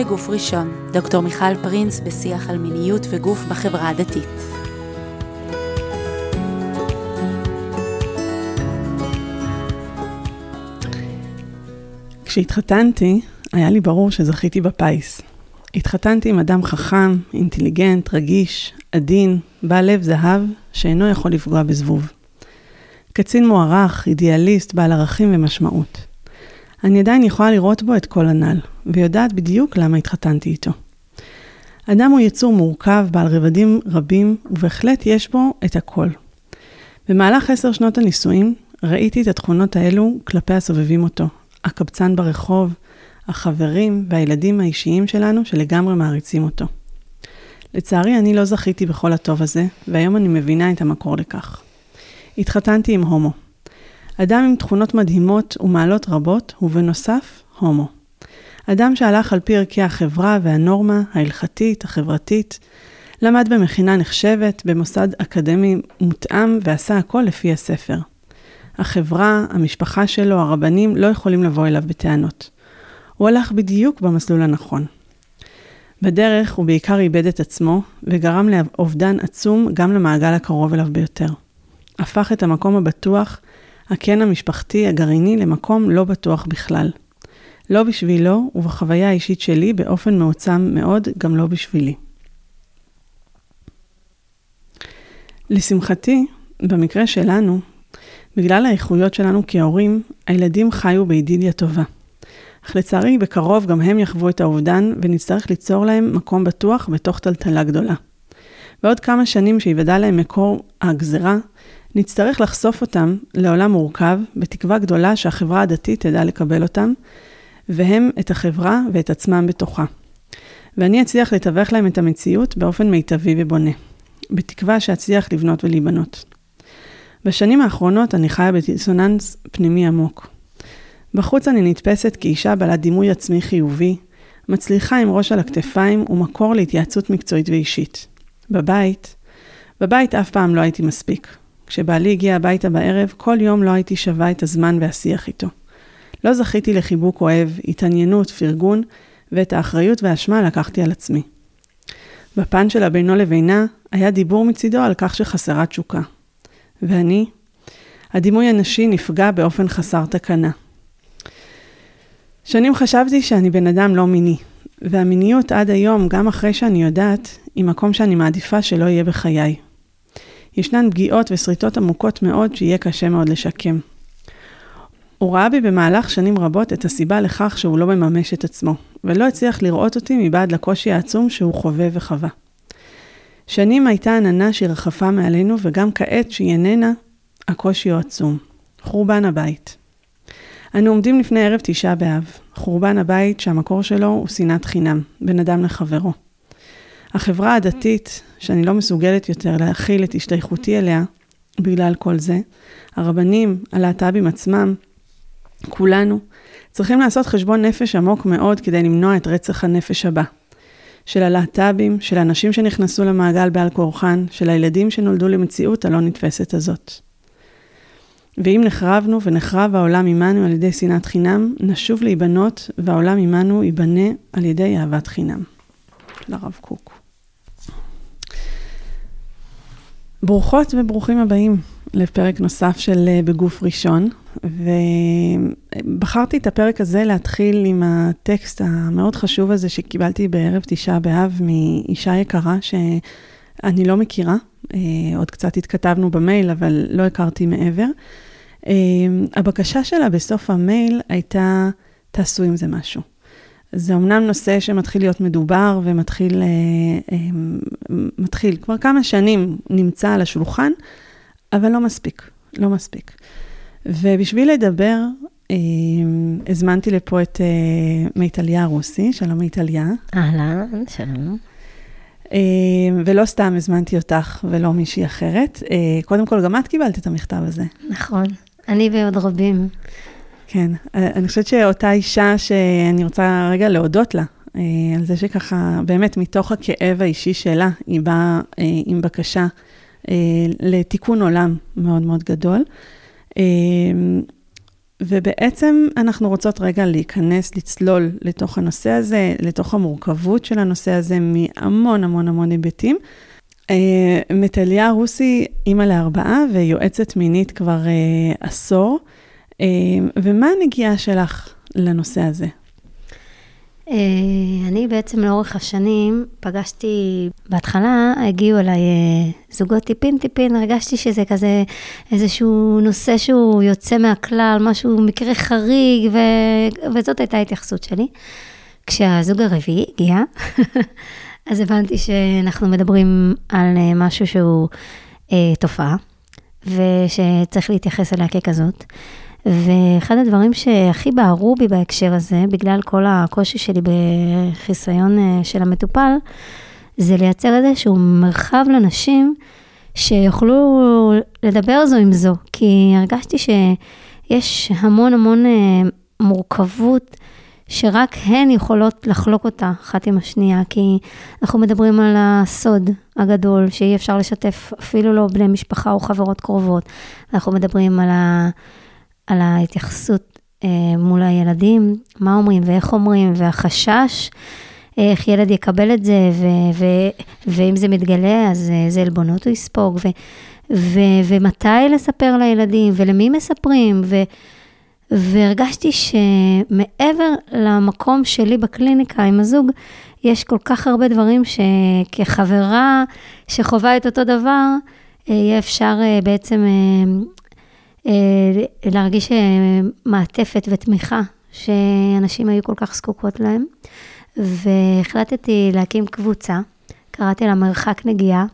בגוף ראשון, דוקטור מיכל פרינס בשיח על מיניות וגוף בחברה הדתית. כשהתחתנתי, היה לי ברור שזכיתי בפיס. התחתנתי עם אדם חכם, אינטליגנט, רגיש, עדין, בעל לב זהב, שאינו יכול לפגוע בזבוב. קצין מוערך, אידיאליסט, בעל ערכים ומשמעות. אני עדיין יכולה לראות בו את כל הנ"ל, ויודעת בדיוק למה התחתנתי איתו. אדם הוא יצור מורכב, בעל רבדים רבים, ובהחלט יש בו את הכל. במהלך עשר שנות הנישואים, ראיתי את התכונות האלו כלפי הסובבים אותו. הקבצן ברחוב, החברים והילדים האישיים שלנו שלגמרי מעריצים אותו. לצערי, אני לא זכיתי בכל הטוב הזה, והיום אני מבינה את המקור לכך. התחתנתי עם הומו. אדם עם תכונות מדהימות ומעלות רבות, ובנוסף, הומו. אדם שהלך על פי ערכי החברה והנורמה ההלכתית, החברתית, למד במכינה נחשבת, במוסד אקדמי מותאם ועשה הכל לפי הספר. החברה, המשפחה שלו, הרבנים, לא יכולים לבוא אליו בטענות. הוא הלך בדיוק במסלול הנכון. בדרך הוא בעיקר איבד את עצמו, וגרם לאובדן עצום גם למעגל הקרוב אליו ביותר. הפך את המקום הבטוח, הקן המשפחתי, הגרעיני, למקום לא בטוח בכלל. לא בשבילו, ובחוויה האישית שלי, באופן מעוצם מאוד, גם לא בשבילי. לשמחתי, במקרה שלנו, בגלל האיכויות שלנו כהורים, הילדים חיו באידיליה טובה. אך לצערי, בקרוב גם הם יחוו את האובדן, ונצטרך ליצור להם מקום בטוח בתוך טלטלה גדולה. בעוד כמה שנים שיוודע להם מקור הגזרה, נצטרך לחשוף אותם לעולם מורכב, בתקווה גדולה שהחברה הדתית תדע לקבל אותם, והם את החברה ואת עצמם בתוכה. ואני אצליח לתווך להם את המציאות באופן מיטבי ובונה, בתקווה שאצליח לבנות ולהיבנות. בשנים האחרונות אני חיה בדיסוננס פנימי עמוק. בחוץ אני נתפסת כאישה בעלת דימוי עצמי חיובי, מצליחה עם ראש על הכתפיים ומקור להתייעצות מקצועית ואישית. בבית, בבית אף פעם לא הייתי מספיק. כשבעלי הגיע הביתה בערב, כל יום לא הייתי שווה את הזמן והשיח איתו. לא זכיתי לחיבוק אוהב, התעניינות, פרגון, ואת האחריות והאשמה לקחתי על עצמי. בפן שלה בינו לבינה, היה דיבור מצידו על כך שחסרה תשוקה. ואני, הדימוי הנשי נפגע באופן חסר תקנה. שנים חשבתי שאני בן אדם לא מיני, והמיניות עד היום, גם אחרי שאני יודעת, היא מקום שאני מעדיפה שלא יהיה בחיי. ישנן פגיעות ושריטות עמוקות מאוד שיהיה קשה מאוד לשקם. הוא ראה בי במהלך שנים רבות את הסיבה לכך שהוא לא מממש את עצמו, ולא הצליח לראות אותי מבעד לקושי העצום שהוא חווה וחווה. שנים הייתה עננה שהיא רחפה מעלינו, וגם כעת שהיא איננה, הקושי הוא עצום. חורבן הבית. אנו עומדים לפני ערב תשעה באב, חורבן הבית שהמקור שלו הוא שנאת חינם, בין אדם לחברו. החברה הדתית, שאני לא מסוגלת יותר להכיל את השתייכותי אליה בגלל כל זה, הרבנים, הלהט"בים עצמם, כולנו, צריכים לעשות חשבון נפש עמוק מאוד כדי למנוע את רצח הנפש הבא. של הלהט"בים, של האנשים שנכנסו למעגל בעל כורחן, של הילדים שנולדו למציאות הלא נתפסת הזאת. ואם נחרבנו ונחרב העולם עמנו על ידי שנאת חינם, נשוב להיבנות והעולם עמנו ייבנה על ידי אהבת חינם. של הרב קוק. ברוכות וברוכים הבאים לפרק נוסף של אה, בגוף ראשון, ובחרתי את הפרק הזה להתחיל עם הטקסט המאוד חשוב הזה שקיבלתי בערב תשעה באב מאישה יקרה שאני לא מכירה, אה, עוד קצת התכתבנו במייל, אבל לא הכרתי מעבר. אה, הבקשה שלה בסוף המייל הייתה, תעשו עם זה משהו. זה אמנם נושא שמתחיל להיות מדובר ומתחיל, מתחיל, כבר כמה שנים נמצא על השולחן, אבל לא מספיק, לא מספיק. ובשביל לדבר, אה, הזמנתי לפה את אה, מיטליה רוסי, שלום מיטליה. אהלן, שלום. אה, ולא סתם הזמנתי אותך ולא מישהי אחרת. אה, קודם כל, גם את קיבלת את המכתב הזה. נכון, אני ועוד רבים. כן, אה, אני חושבת שאותה אישה שאני רוצה רגע להודות לה, אה, על זה שככה, באמת, מתוך הכאב האישי שלה, היא באה אה, עם בקשה לתיקון עולם מאוד מאוד גדול. ובעצם אנחנו רוצות רגע להיכנס, לצלול לתוך הנושא הזה, לתוך המורכבות של הנושא הזה מהמון המון המון היבטים. אה, מטליה רוסי, אימא לארבעה ויועצת מינית כבר אה, עשור. אה, ומה הנגיעה שלך לנושא הזה? אה, אני בעצם לאורך השנים פגשתי, בהתחלה הגיעו אליי אה, זוגות טיפין-טיפין, הרגשתי שזה כזה איזשהו נושא שהוא יוצא מהכלל, משהו, מקרה חריג, ו... וזאת הייתה ההתייחסות שלי. כשהזוג הרביעי הגיע, אז הבנתי שאנחנו מדברים על אה, משהו שהוא אה, תופעה, ושצריך להתייחס אליה ככזאת. ואחד הדברים שהכי בערו בי בהקשר הזה, בגלל כל הקושי שלי בחיסיון אה, של המטופל, זה לייצר איזשהו מרחב לנשים שיוכלו לדבר זו עם זו, כי הרגשתי שיש המון המון אה, מורכבות. שרק הן יכולות לחלוק אותה אחת עם השנייה, כי אנחנו מדברים על הסוד הגדול, שאי אפשר לשתף אפילו לא בני משפחה או חברות קרובות. אנחנו מדברים על ה... על ההתייחסות אה, מול הילדים, מה אומרים ואיך אומרים, והחשש, איך ילד יקבל את זה, ו- ו- ואם זה מתגלה, אז איזה עלבונות הוא יספוג, ו- ו- ומתי לספר לילדים, ולמי מספרים, ו- והרגשתי שמעבר למקום שלי בקליניקה עם הזוג, יש כל כך הרבה דברים שכחברה שחווה את אותו דבר, אה, יהיה אפשר אה, בעצם אה, להרגיש אה, מעטפת ותמיכה שאנשים היו כל כך זקוקות להם. והחלטתי להקים קבוצה, קראתי לה מרחק נגיעה,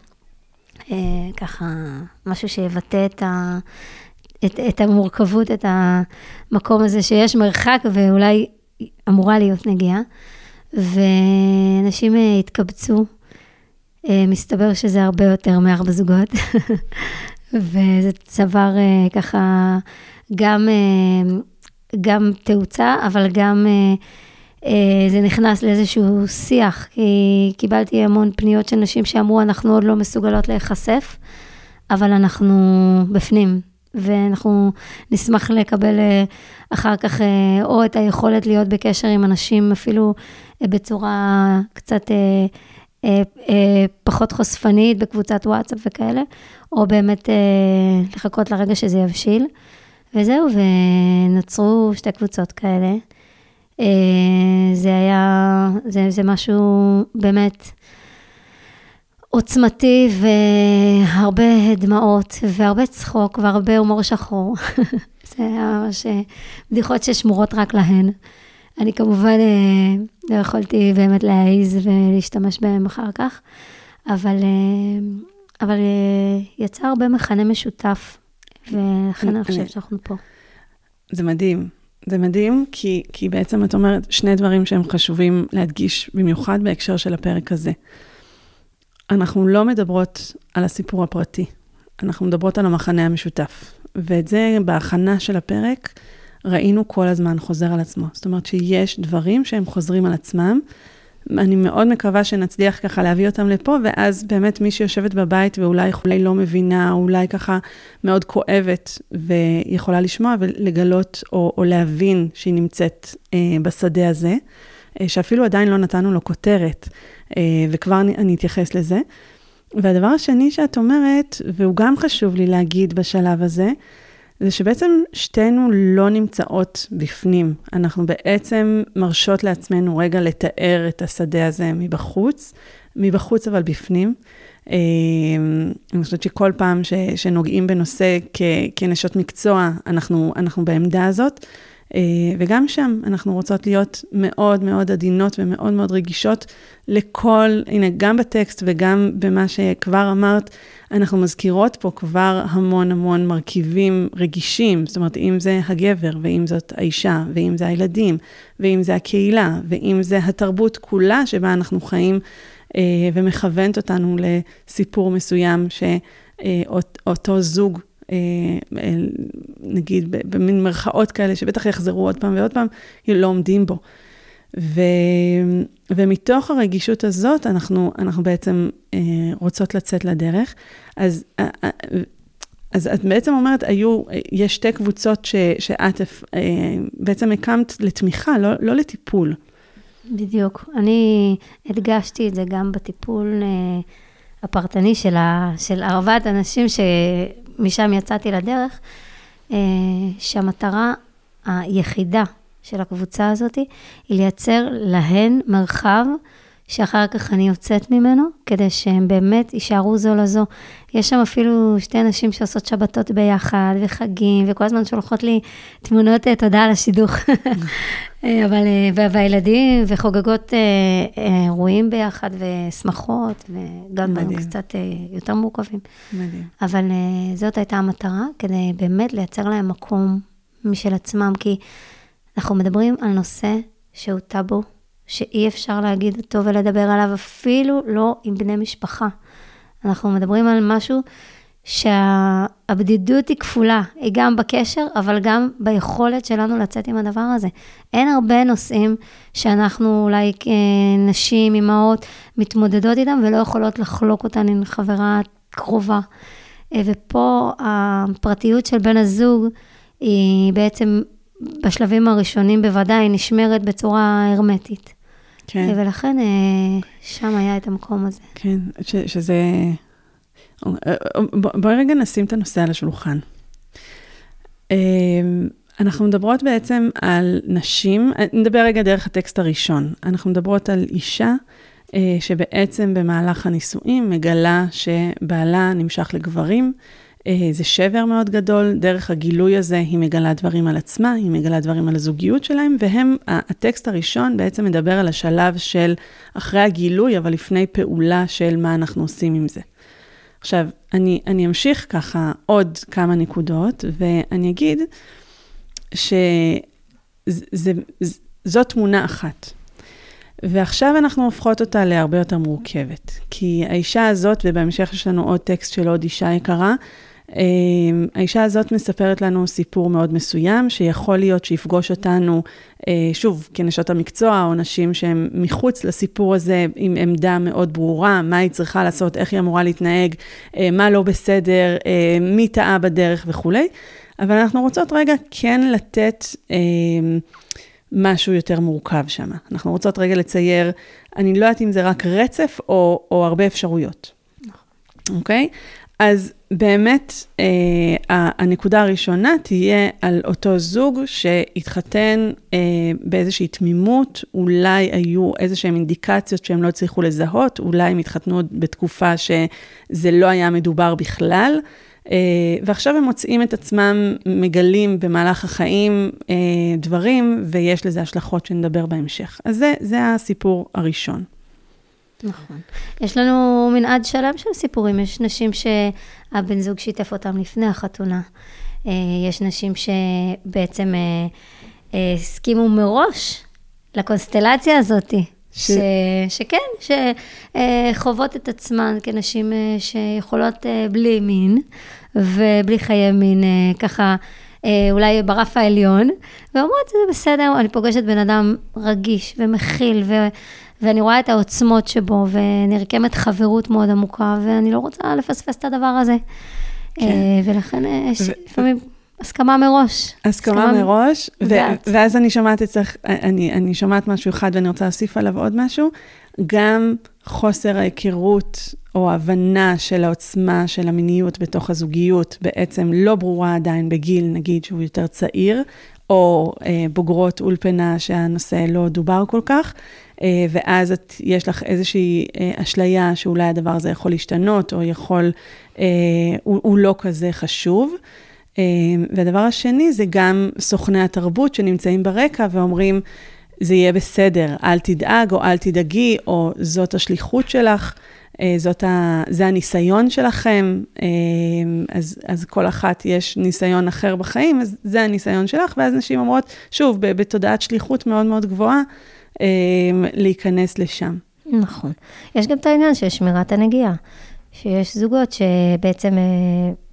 אה, ככה משהו שיבטא את, ה, את, את המורכבות, את המקום הזה שיש מרחק ואולי אמורה להיות נגיעה. ואנשים התקבצו, מסתבר שזה הרבה יותר מארבע זוגות. וזה צבר uh, ככה גם, uh, גם תאוצה, אבל גם uh, uh, זה נכנס לאיזשהו שיח, כי קיבלתי המון פניות של נשים שאמרו, אנחנו עוד לא מסוגלות להיחשף, אבל אנחנו בפנים, ואנחנו נשמח לקבל אחר כך או את היכולת להיות בקשר עם אנשים אפילו בצורה קצת... אה, אה, פחות חושפנית בקבוצת וואטסאפ וכאלה, או באמת אה, לחכות לרגע שזה יבשיל. וזהו, ונוצרו שתי קבוצות כאלה. זה היה, זה, זה משהו באמת עוצמתי והרבה דמעות והרבה צחוק והרבה הומור שחור. זה היה ממש בדיחות ששמורות רק להן. אני כמובן אה, לא יכולתי באמת להעיז ולהשתמש בהם אחר כך, אבל, אה, אבל אה, יצא הרבה מכנה משותף, ולכן אני חושבת שאנחנו פה. זה מדהים. זה מדהים, כי, כי בעצם את אומרת שני דברים שהם חשובים להדגיש, במיוחד בהקשר של הפרק הזה. אנחנו לא מדברות על הסיפור הפרטי, אנחנו מדברות על המחנה המשותף. ואת זה בהכנה של הפרק, ראינו כל הזמן חוזר על עצמו. זאת אומרת שיש דברים שהם חוזרים על עצמם. אני מאוד מקווה שנצליח ככה להביא אותם לפה, ואז באמת מי שיושבת בבית ואולי אולי לא מבינה, אולי ככה מאוד כואבת ויכולה לשמוע ולגלות או, או להבין שהיא נמצאת אה, בשדה הזה, אה, שאפילו עדיין לא נתנו לו כותרת, אה, וכבר אני, אני אתייחס לזה. והדבר השני שאת אומרת, והוא גם חשוב לי להגיד בשלב הזה, זה שבעצם שתינו לא נמצאות בפנים. אנחנו בעצם מרשות לעצמנו רגע לתאר את השדה הזה מבחוץ, מבחוץ אבל בפנים. אה, אני חושבת שכל פעם ש, שנוגעים בנושא כ, כנשות מקצוע, אנחנו, אנחנו בעמדה הזאת. אה, וגם שם אנחנו רוצות להיות מאוד מאוד עדינות ומאוד מאוד רגישות לכל, הנה, גם בטקסט וגם במה שכבר אמרת, אנחנו מזכירות פה כבר המון המון מרכיבים רגישים, זאת אומרת, אם זה הגבר, ואם זאת האישה, ואם זה הילדים, ואם זה הקהילה, ואם זה התרבות כולה שבה אנחנו חיים, אה, ומכוונת אותנו לסיפור מסוים שאותו זוג נגיד במין מרכאות כאלה, שבטח יחזרו עוד פעם ועוד פעם, לא עומדים בו. ו, ומתוך הרגישות הזאת, אנחנו, אנחנו בעצם אה, רוצות לצאת לדרך. אז אז את בעצם אומרת, היו, יש שתי קבוצות ש, שאת אה, בעצם הקמת לתמיכה, לא, לא לטיפול. בדיוק. אני הדגשתי את זה גם בטיפול אה, הפרטני של, ה, של ארבעת אנשים שמשם יצאתי לדרך, אה, שהמטרה היחידה של הקבוצה הזאת היא לייצר להן מרחב שאחר כך אני יוצאת ממנו, כדי שהם באמת יישארו זו לזו. יש שם אפילו שתי נשים שעושות שבתות ביחד, וחגים, וכל הזמן שולחות לי תמונות אה, תודה על השידוך. אה, אבל, אה, והילדים, וחוגגות אירועים ביחד, ושמחות, וגם דברים קצת יותר מורכבים. מדהים. אבל זאת הייתה המטרה, כדי באמת לייצר להם מקום משל עצמם, כי אנחנו מדברים על נושא שהוא טאבו. שאי אפשר להגיד אותו ולדבר עליו, אפילו לא עם בני משפחה. אנחנו מדברים על משהו שהבדידות היא כפולה, היא גם בקשר, אבל גם ביכולת שלנו לצאת עם הדבר הזה. אין הרבה נושאים שאנחנו אולי כנשים, אימהות, מתמודדות איתם ולא יכולות לחלוק אותן עם חברה קרובה. ופה הפרטיות של בן הזוג היא בעצם בשלבים הראשונים בוודאי נשמרת בצורה הרמטית. כן. ולכן אה, שם היה את המקום הזה. כן, ש, שזה... בואי רגע נשים את הנושא על השולחן. אה, אנחנו מדברות בעצם על נשים, נדבר רגע דרך הטקסט הראשון. אנחנו מדברות על אישה אה, שבעצם במהלך הנישואים מגלה שבעלה נמשך לגברים. אה, זה שבר מאוד גדול, דרך הגילוי הזה היא מגלה דברים על עצמה, היא מגלה דברים על הזוגיות שלהם, והם, הטקסט הראשון בעצם מדבר על השלב של אחרי הגילוי, אבל לפני פעולה של מה אנחנו עושים עם זה. עכשיו, אני, אני אמשיך ככה עוד כמה נקודות, ואני אגיד שזאת תמונה אחת. ועכשיו אנחנו הופכות אותה להרבה יותר מורכבת. כי האישה הזאת, ובהמשך יש לנו עוד טקסט של עוד אישה יקרה, האישה הזאת מספרת לנו סיפור מאוד מסוים, שיכול להיות שיפגוש אותנו, אה, שוב, כנשות המקצוע, או נשים שהן מחוץ לסיפור הזה, עם עמדה מאוד ברורה, מה היא צריכה לעשות, איך היא אמורה להתנהג, אה, מה לא בסדר, אה, מי טעה בדרך וכולי. אבל אנחנו רוצות רגע כן לתת אמ, משהו יותר מורכב שם. אנחנו רוצות רגע לצייר, אני לא יודעת אם זה רק רצף או, או הרבה אפשרויות. נכון. אוקיי? Okay? אז באמת, אה, הנקודה הראשונה תהיה על אותו זוג שהתחתן אה, באיזושהי תמימות, אולי היו איזשהן אינדיקציות שהם לא הצליחו לזהות, אולי הם התחתנו בתקופה שזה לא היה מדובר בכלל, אה, ועכשיו הם מוצאים את עצמם, מגלים במהלך החיים אה, דברים, ויש לזה השלכות שנדבר בהמשך. אז זה, זה הסיפור הראשון. נכון. יש לנו מנעד שלם של סיפורים. יש נשים שהבן זוג שיתף אותם לפני החתונה. אה, יש נשים שבעצם אה, אה, הסכימו מראש לקונסטלציה הזאת. ש... ש... שכן, שחוות את עצמן כנשים שיכולות בלי מין ובלי חיי מין, ככה, אולי ברף העליון, ואומרות, זה בסדר, אני פוגשת בן אדם רגיש ומכיל, ו... ואני רואה את העוצמות שבו, ונרקמת חברות מאוד עמוקה, ואני לא רוצה לפספס את הדבר הזה. כן. אה, ולכן יש אה, לפעמים... הסכמה מראש. הסכמה, הסכמה מראש, ו- ואז אני שומעת אצלך, אני, אני שומעת משהו אחד ואני רוצה להוסיף עליו עוד משהו, גם חוסר ההיכרות או ההבנה של העוצמה של המיניות בתוך הזוגיות בעצם לא ברורה עדיין בגיל, נגיד, שהוא יותר צעיר, או אה, בוגרות אולפנה שהנושא לא דובר כל כך, אה, ואז את, יש לך איזושהי אה, אשליה שאולי הדבר הזה יכול להשתנות, או יכול, אה, הוא, הוא לא כזה חשוב. אה, והדבר השני זה גם סוכני התרבות שנמצאים ברקע ואומרים, זה יהיה בסדר, אל תדאג או אל תדאגי, או זאת השליחות שלך. אה, זאת ה, זה הניסיון שלכם, אה, אז, אז כל אחת יש ניסיון אחר בחיים, אז זה הניסיון שלך, ואז נשים אומרות, שוב, בתודעת שליחות מאוד מאוד גבוהה, אה, להיכנס לשם. נכון. יש גם את העניין של שמירת הנגיעה, שיש זוגות שבעצם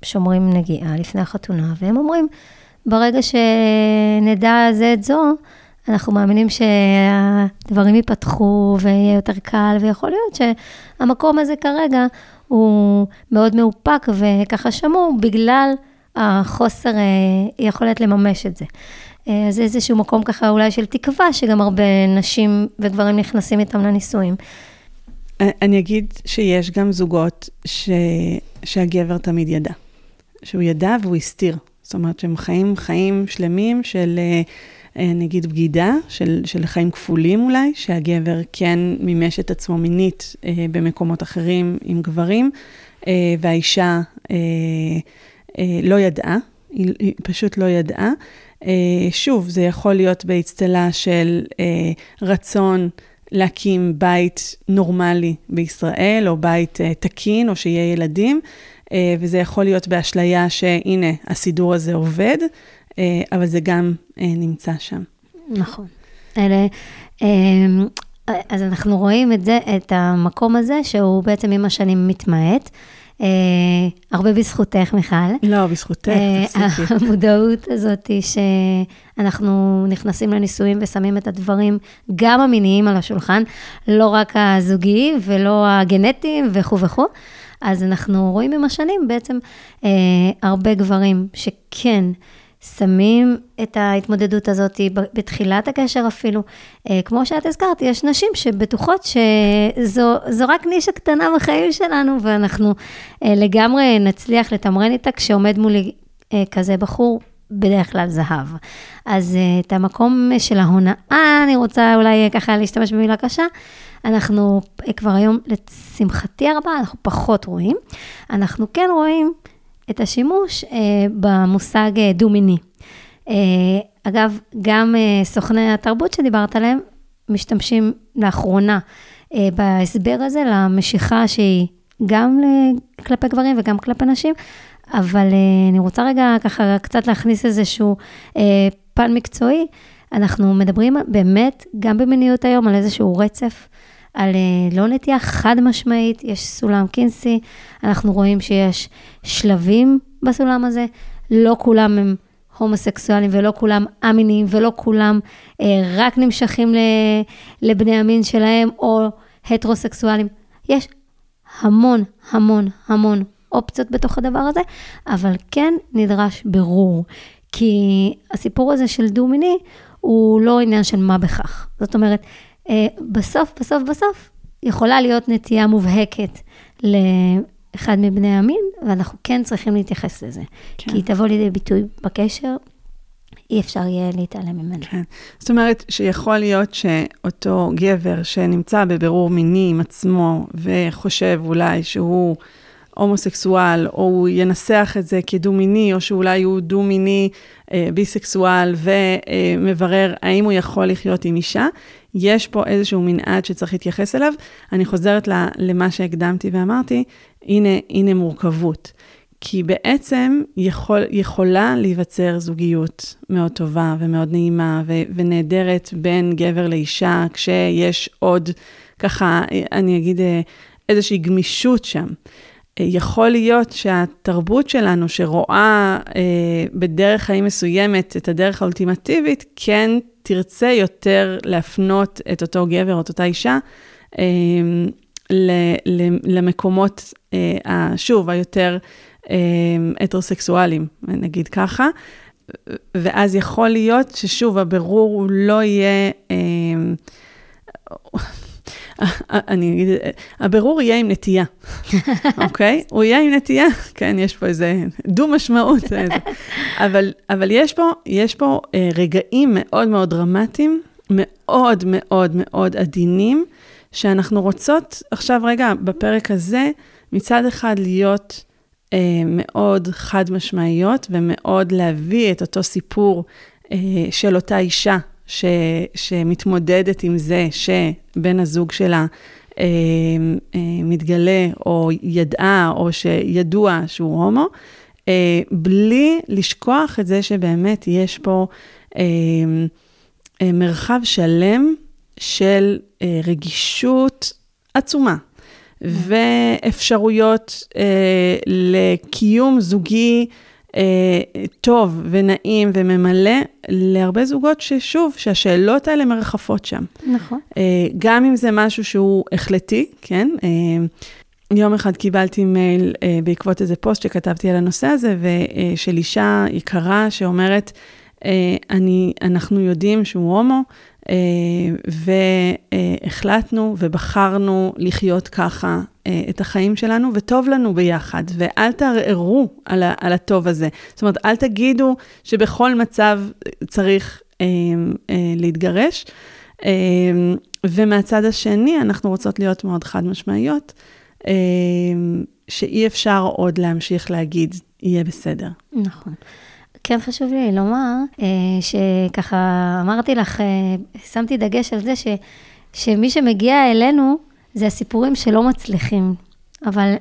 שומרים נגיעה לפני החתונה, והם אומרים, ברגע שנדע זה את זו, אנחנו מאמינים שהדברים ייפתחו ויהיה יותר קל, ויכול להיות שהמקום הזה כרגע הוא מאוד מאופק וככה שמור בגלל החוסר אה, יכולת לממש את זה. אה, אז איזשהו מקום ככה אולי של תקווה, שגם הרבה נשים וגברים נכנסים איתם לנישואים. אני אגיד שיש גם זוגות ש... שהגבר תמיד ידע. שהוא ידע והוא הסתיר. זאת אומרת שהם חיים חיים שלמים של אה, נגיד בגידה, של, של חיים כפולים אולי, שהגבר כן מימש את עצמו מינית אה, במקומות אחרים עם גברים, אה, והאישה אה, אה, לא ידעה, היא, היא פשוט לא ידעה. אה, שוב, זה יכול להיות באצטלה של אה, רצון להקים בית נורמלי בישראל, או בית אה, תקין, או שיהיה ילדים, אה, וזה יכול להיות באשליה שהנה, הסידור הזה עובד, אה, אבל זה גם אה, נמצא שם. נכון. אלה, אמ, אז אנחנו רואים את זה, את המקום הזה, שהוא בעצם עם השנים מתמעט. Uh, הרבה בזכותך, מיכל. לא, בזכותך, תפסיקי. המודעות הזאת שאנחנו נכנסים לנישואים ושמים את הדברים, גם המיניים על השולחן, לא רק הזוגיים ולא הגנטיים וכו' וכו'. אז אנחנו רואים עם השנים בעצם uh, הרבה גברים שכן שמים את ההתמודדות הזאת בתחילת הקשר אפילו. אה, כמו שאת הזכרת, יש נשים שבטוחות שזו רק נישה קטנה בחיים שלנו, ואנחנו אה, לגמרי נצליח לתמרן איתה כשעומד מולי אה, כזה בחור. בדרך כלל זהב. אז את המקום של ההונאה, אני רוצה אולי ככה להשתמש במילה קשה, אנחנו כבר היום, לשמחתי הרבה, אנחנו פחות רואים. אנחנו כן רואים את השימוש אה, במושג אה, דו-מיני. אה, אגב, גם סוכני התרבות שדיברת עליהם, משתמשים לאחרונה בהסבר הזה למשיכה שהיא גם כלפי גברים וגם כלפי נשים, אבל אני רוצה רגע ככה קצת להכניס איזשהו פן מקצועי. אנחנו מדברים באמת, גם במיניות היום, על איזשהו רצף על אה, לא נטייה חד משמעית, יש סולם קינסי, אנחנו רואים שיש שלבים בסולם הזה, לא כולם הם הומוסקסואלים ולא כולם א-מיניים ולא כולם אה, רק נמשכים לבני המין שלהם או הטרוסקסואלים. יש המון, המון, המון אופציות בתוך הדבר הזה, אבל כן נדרש ברור. כי הסיפור הזה של דו-מיני הוא לא עניין של מה בכך. זאת אומרת, בסוף, בסוף, בסוף, יכולה להיות נטייה מובהקת לאחד מבני המין, ואנחנו כן צריכים להתייחס לזה. כן. כי היא תבוא לידי ביטוי בקשר, אי אפשר יהיה להתעלם ממנו. כן. זאת אומרת שיכול להיות שאותו גבר שנמצא בבירור מיני עם עצמו, וחושב אולי שהוא... הומוסקסואל, או הוא ינסח את זה כדו-מיני, או שאולי הוא דו-מיני אה, ביסקסואל, ומברר האם הוא יכול לחיות עם אישה, יש פה איזשהו מנעד שצריך להתייחס אליו. אני חוזרת למה שהקדמתי ואמרתי, הנה, הנה מורכבות. כי בעצם יכול, יכולה להיווצר זוגיות מאוד טובה ומאוד נעימה ו, ונהדרת בין גבר לאישה, כשיש עוד, ככה, אני אגיד, אה, איזושהי גמישות שם. יכול להיות שהתרבות שלנו, שרואה אה, בדרך חיים מסוימת את הדרך האולטימטיבית, כן תרצה יותר להפנות את אותו גבר או את אותה אישה ל, למקומות, אה, שוב, היותר אה, הטרוסקסואליים, נגיד ככה. ואז יכול להיות ששוב, הבירור הוא לא יהיה... אני אגיד, הבירור יהיה עם נטייה, אוקיי? הוא יהיה עם נטייה, כן, יש פה איזה דו-משמעות. אבל, אבל יש פה, יש פה אה, רגעים מאוד מאוד דרמטיים, מאוד מאוד מאוד עדינים, שאנחנו רוצות עכשיו, רגע, בפרק הזה, מצד אחד להיות אה, מאוד חד משמעיות ומאוד להביא את אותו סיפור אה, של אותה אישה ש, שמתמודדת עם זה שבן הזוג שלה אה, אה, מתגלה או ידעה או שידוע שהוא הומו, אה, בלי לשכוח את זה שבאמת יש פה אה, אה, מרחב שלם של אה, רגישות עצומה. ואפשרויות אה, לקיום זוגי אה, טוב ונעים וממלא להרבה זוגות ששוב, שהשאלות האלה מרחפות שם. נכון. אה, גם אם זה משהו שהוא החלטי, כן? אה, יום אחד קיבלתי מייל אה, בעקבות איזה פוסט שכתבתי על הנושא הזה, ושל אישה יקרה שאומרת, אה, אני, אנחנו יודעים שהוא הומו, אה, והחלטנו ובחרנו לחיות ככה אה, את החיים שלנו, וטוב לנו ביחד, ואל תערערו על, על הטוב הזה. זאת אומרת, אל תגידו שבכל מצב צריך אה, אה, להתגרש. אה, ומהצד השני, אנחנו רוצות להיות מאוד חד משמעיות, אה, שאי אפשר עוד להמשיך להגיד, יהיה בסדר. נכון. כן חשוב לי לומר, אה, שככה אמרתי לך, אה, שמתי דגש על זה ש, שמי שמגיע אלינו, זה הסיפורים שלא מצליחים. אבל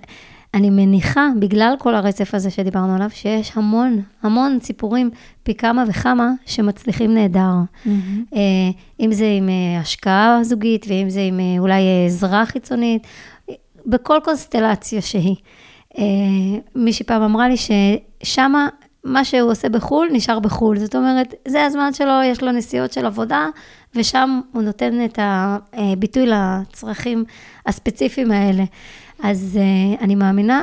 אני מניחה, בגלל כל הרצף הזה שדיברנו עליו, שיש המון, המון סיפורים, פי כמה וכמה, שמצליחים נהדר. Mm-hmm. אם זה עם השקעה זוגית, ואם זה עם אולי עזרה חיצונית, בכל קונסטלציה שהיא. מישהי פעם אמרה לי ששמה מה שהוא עושה בחו"ל, נשאר בחו"ל. זאת אומרת, זה הזמן שלו, יש לו נסיעות של עבודה, ושם הוא נותן את הביטוי לצרכים הספציפיים האלה. אז uh, אני מאמינה,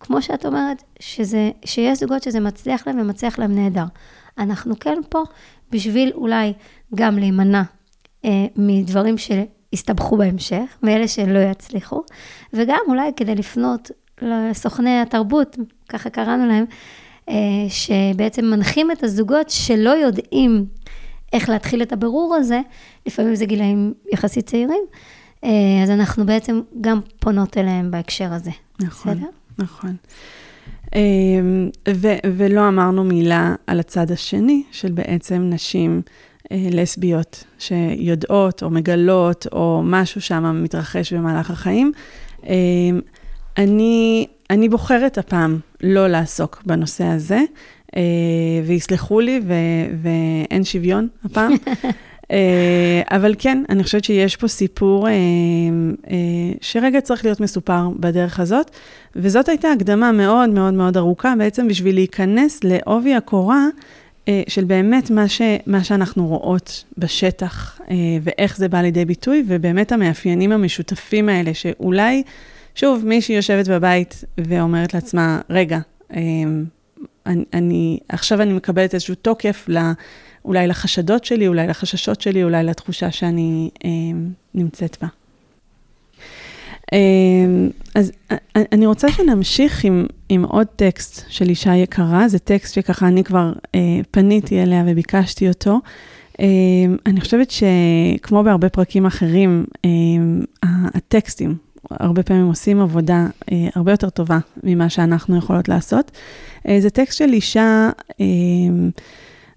כמו שאת אומרת, שזה, שיש זוגות שזה מצליח להם ומצליח להם נהדר. אנחנו כן פה בשביל אולי גם להימנע uh, מדברים שיסתבכו בהמשך, מאלה שלא יצליחו, וגם אולי כדי לפנות לסוכני התרבות, ככה קראנו להם, אה, שבעצם מנחים את הזוגות שלא יודעים איך להתחיל את הבירור הזה, לפעמים זה גילאים יחסית צעירים, אה, אז אנחנו בעצם גם פונות אליהם בהקשר הזה. נכון, בסדר? נכון. אה, ו- ולא אמרנו מילה על הצד השני, של בעצם נשים לסביות שיודעות או מגלות, או משהו שם מתרחש במהלך החיים. אני, אני בוחרת הפעם לא לעסוק בנושא הזה, אה, ויסלחו לי, ו, ואין שוויון הפעם. אה, אבל כן, אני חושבת שיש פה סיפור אה, שרגע צריך להיות מסופר בדרך הזאת, וזאת הייתה הקדמה מאוד מאוד מאוד ארוכה, בעצם בשביל להיכנס לעובי הקורה של באמת מה, ש, מה שאנחנו רואות בשטח, ואיך זה בא לידי ביטוי, ובאמת המאפיינים המשותפים האלה, שאולי... שוב, מישהי יושבת בבית ואומרת לעצמה, רגע, אני, אני, עכשיו אני מקבלת איזשהו תוקף לא, אולי לחשדות שלי, אולי לחששות שלי, אולי לתחושה שאני אה, נמצאת בה. אה, אז אני רוצה שנמשיך עם, עם עוד טקסט של אישה יקרה, זה טקסט שככה אני כבר אה, פניתי אליה וביקשתי אותו. אה, אני חושבת שכמו בהרבה פרקים אחרים, אה, הטקסטים הרבה פעמים עושים עבודה אה, הרבה יותר טובה ממה שאנחנו יכולות לעשות. אה, זה טקסט של אישה אה,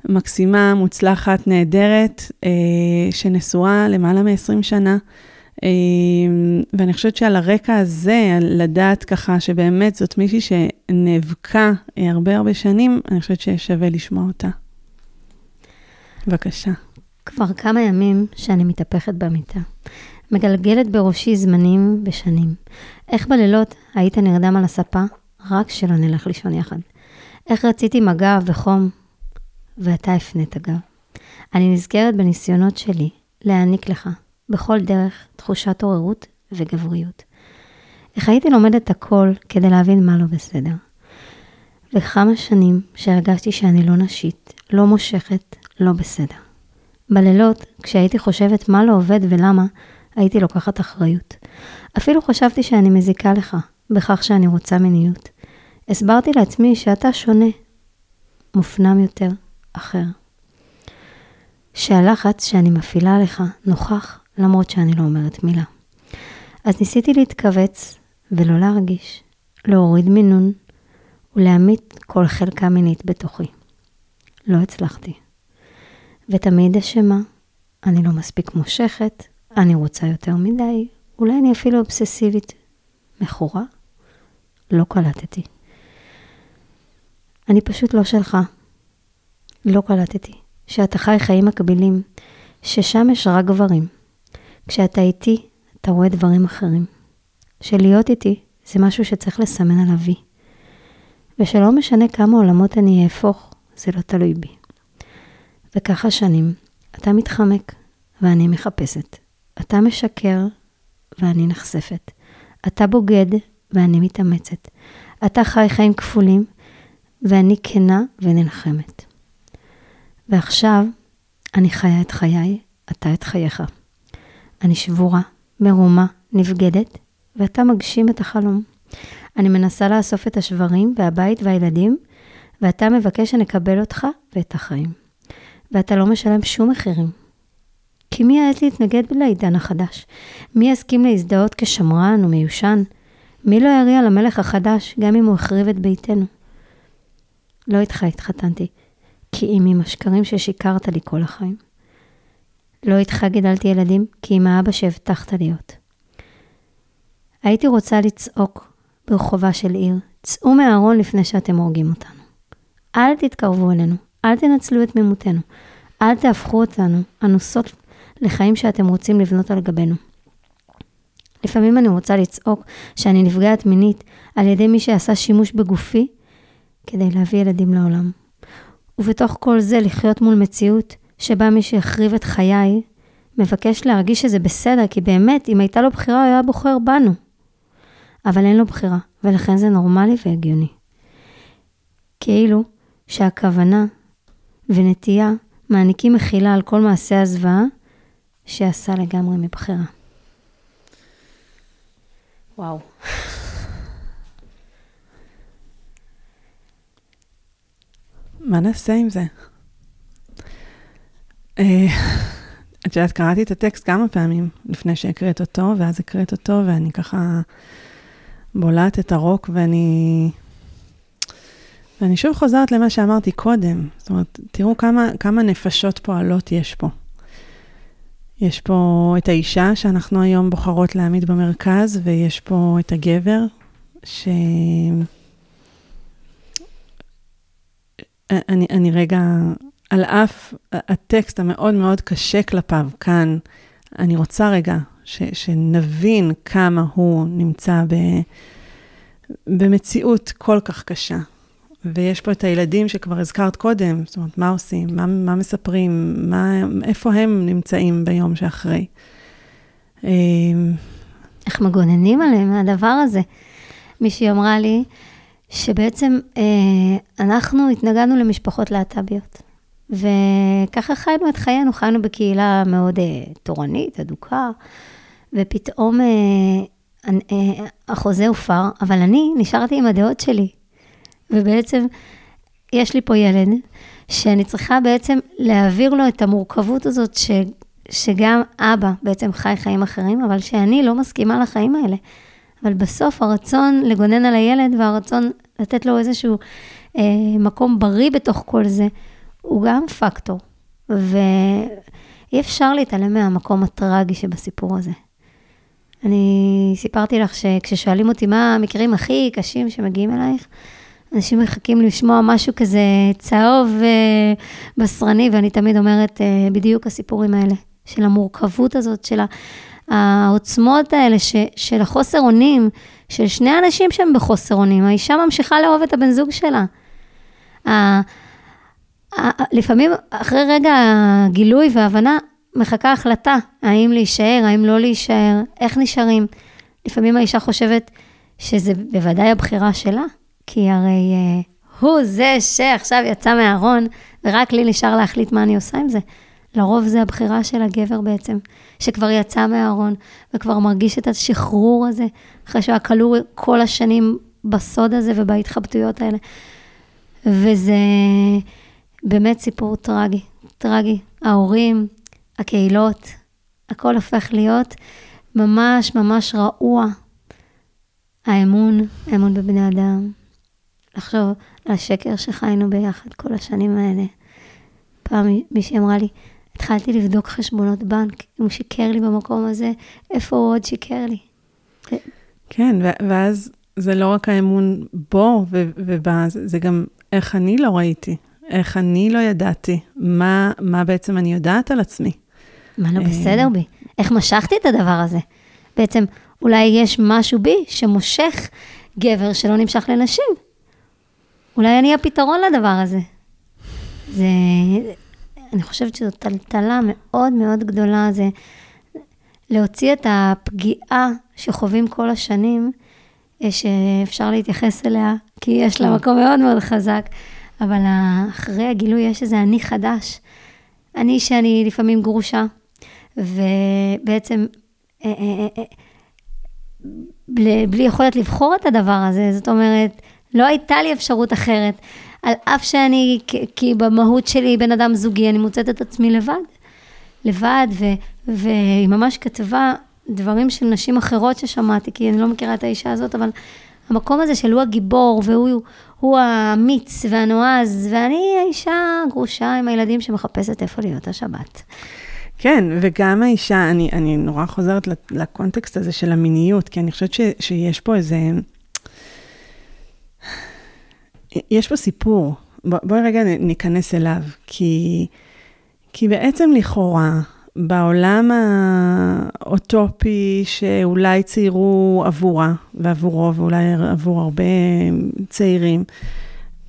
מקסימה, מוצלחת, נהדרת, אה, שנשואה למעלה מ-20 שנה. אה, ואני חושבת שעל הרקע הזה, לדעת ככה שבאמת זאת מישהי שנאבקה אה, הרבה הרבה שנים, אני חושבת ששווה לשמוע אותה. בבקשה. כבר כמה ימים שאני מתהפכת במיטה. מגלגלת בראשי זמנים ושנים. איך בלילות היית נרדם על הספה, רק שלא נלך לישון יחד. איך רציתי מגע וחום, ואתה הפנית גב. אני נזכרת בניסיונות שלי להעניק לך, בכל דרך, תחושת עוררות וגבריות. איך הייתי לומדת הכל כדי להבין מה לא בסדר. וכמה שנים שהרגשתי שאני לא נשית, לא מושכת, לא בסדר. בלילות, כשהייתי חושבת מה לא עובד ולמה, הייתי לוקחת אחריות. אפילו חשבתי שאני מזיקה לך, בכך שאני רוצה מיניות. הסברתי לעצמי שאתה שונה, מופנם יותר, אחר. שהלחץ שאני מפעילה עליך נוכח, למרות שאני לא אומרת מילה. אז ניסיתי להתכווץ ולא להרגיש, להוריד מינון ולהמית כל חלקה מינית בתוכי. לא הצלחתי. ותמיד אשמה, אני לא מספיק מושכת, אני רוצה יותר מדי, אולי אני אפילו אובססיבית. מכורה? לא קלטתי. אני פשוט לא שלך. לא קלטתי. שאתה חי חיים מקבילים, ששם יש רק גברים. כשאתה איתי, אתה רואה דברים אחרים. שלהיות איתי זה משהו שצריך לסמן על אבי. ושלא משנה כמה עולמות אני אהפוך, זה לא תלוי בי. וככה שנים, אתה מתחמק ואני מחפשת. אתה משקר ואני נחשפת. אתה בוגד ואני מתאמצת. אתה חי חיים כפולים, ואני כנה ונלחמת. ועכשיו אני חיה את חיי, אתה את חייך. אני שבורה, מרומה, נבגדת, ואתה מגשים את החלום. אני מנסה לאסוף את השברים והבית והילדים, ואתה מבקש שנקבל אותך ואת החיים. ואתה לא משלם שום מחירים. כי מי יעז להתנגד לעידן החדש? מי יסכים להזדהות כשמרן ומיושן? מי לא יריע למלך החדש, גם אם הוא החריב את ביתנו? לא איתך התחתנתי, כי אם עם השקרים ששיקרת לי כל החיים. לא איתך גידלתי ילדים, כי עם האבא שהבטחת להיות. הייתי רוצה לצעוק ברחובה של עיר, צאו מהארון לפני שאתם הורגים אותנו. אל תתקרבו אלינו, אל תנצלו את תמימותנו, אל תהפכו אותנו אנוסות לחיים שאתם רוצים לבנות על גבינו. לפעמים אני רוצה לצעוק שאני נפגעת מינית על ידי מי שעשה שימוש בגופי כדי להביא ילדים לעולם. ובתוך כל זה לחיות מול מציאות שבה מי שהחריב את חיי מבקש להרגיש שזה בסדר, כי באמת, אם הייתה לו בחירה, הוא היה בוחר בנו. אבל אין לו בחירה, ולכן זה נורמלי והגיוני. כאילו שהכוונה ונטייה מעניקים מחילה על כל מעשה הזוועה שעשה לגמרי מבחירה. וואו. מה נעשה עם זה? אה, את יודעת, קראתי את הטקסט כמה פעמים לפני שהקראת אותו, ואז הקראת אותו, ואני ככה בולעת את הרוק, ואני... ואני שוב חוזרת למה שאמרתי קודם. זאת אומרת, תראו כמה, כמה נפשות פועלות יש פה. יש פה את האישה שאנחנו היום בוחרות להעמיד במרכז, ויש פה את הגבר, ש... אני, אני רגע, על אף הטקסט המאוד מאוד קשה כלפיו כאן, אני רוצה רגע ש, שנבין כמה הוא נמצא ב, במציאות כל כך קשה. ויש פה את הילדים שכבר הזכרת קודם, זאת אומרת, מה עושים, מה, מה מספרים, מה, איפה הם נמצאים ביום שאחרי. אמ, איך מגוננים עליהם מהדבר הזה. מישהי אמרה לי שבעצם אה, אנחנו התנגדנו למשפחות להט"ביות. וככה חיינו את חיינו, חיינו בקהילה מאוד אה, תורנית, אדוקה, ופתאום אה, אה, החוזה הופר, אבל אני נשארתי עם הדעות שלי. ובעצם יש לי פה ילד, שאני צריכה בעצם להעביר לו את המורכבות הזאת, ש, שגם אבא בעצם חי חיים אחרים, אבל שאני לא מסכימה לחיים האלה. אבל בסוף הרצון לגונן על הילד והרצון לתת לו איזשהו אה, מקום בריא בתוך כל זה, הוא גם פקטור. ואי אפשר להתעלם מהמקום הטרגי שבסיפור הזה. אני סיפרתי לך שכששואלים אותי מה המקרים הכי קשים שמגיעים אלייך, אנשים מחכים לשמוע משהו כזה צהוב ובשרני, ואני תמיד אומרת אה, בדיוק הסיפורים האלה, של המורכבות הזאת, של העוצמות האלה, ש, של החוסר אונים, של שני אנשים שהם בחוסר אונים. האישה ממשיכה לאהוב את הבן זוג שלה. לפעמים, אחרי רגע הגילוי וההבנה, מחכה החלטה, האם להישאר, האם לא להישאר, איך נשארים. לפעמים האישה חושבת שזה בוודאי הבחירה שלה, כי הרי uh, הוא זה שעכשיו יצא מהארון, ורק לי נשאר להחליט מה אני עושה עם זה. לרוב זה הבחירה של הגבר בעצם, שכבר יצא מהארון, וכבר מרגיש את השחרור הזה, אחרי שהוא היה כלוא כל השנים בסוד הזה ובהתחבטויות האלה. וזה באמת סיפור טרגי, טרגי. ההורים, הקהילות, הכל הופך להיות ממש ממש רעוע. האמון, האמון בבני אדם, לחשוב על השקר שחיינו ביחד כל השנים האלה. פעם מישהי אמרה לי, התחלתי לבדוק חשבונות בנק, אם הוא שיקר לי במקום הזה, איפה הוא עוד שיקר לי? כן, ואז זה לא רק האמון בו ובא, זה גם איך אני לא ראיתי, איך אני לא ידעתי, מה, מה בעצם אני יודעת על עצמי. מה לא בסדר בי? איך משכתי את הדבר הזה? בעצם, אולי יש משהו בי שמושך גבר שלא נמשך לנשים. אולי אני הפתרון לדבר הזה. זה, אני חושבת שזו טלטלה מאוד מאוד גדולה, זה להוציא את הפגיעה שחווים כל השנים אה, שאפשר להתייחס אליה, כי יש לה מקום מאוד מאוד חזק, אבל אחרי הגילוי יש איזה אני חדש. אני שאני לפעמים גרושה, ובעצם אה, אה, בלי יכולת לבחור את הדבר הזה, זאת אומרת, לא הייתה לי אפשרות אחרת. על אף שאני, כי במהות שלי בן אדם זוגי, אני מוצאת את עצמי לבד. לבד, ו, והיא ממש כתבה דברים של נשים אחרות ששמעתי, כי אני לא מכירה את האישה הזאת, אבל המקום הזה של הוא הגיבור, והוא האמיץ והנועז, ואני האישה הגרושה עם הילדים שמחפשת איפה להיות השבת. כן, וגם האישה, אני, אני נורא חוזרת לקונטקסט הזה של המיניות, כי אני חושבת ש, שיש פה איזה... יש פה סיפור, בוא, בואי רגע ניכנס אליו, כי, כי בעצם לכאורה, בעולם האוטופי שאולי ציירו עבורה, ועבורו, ואולי עבור הרבה צעירים,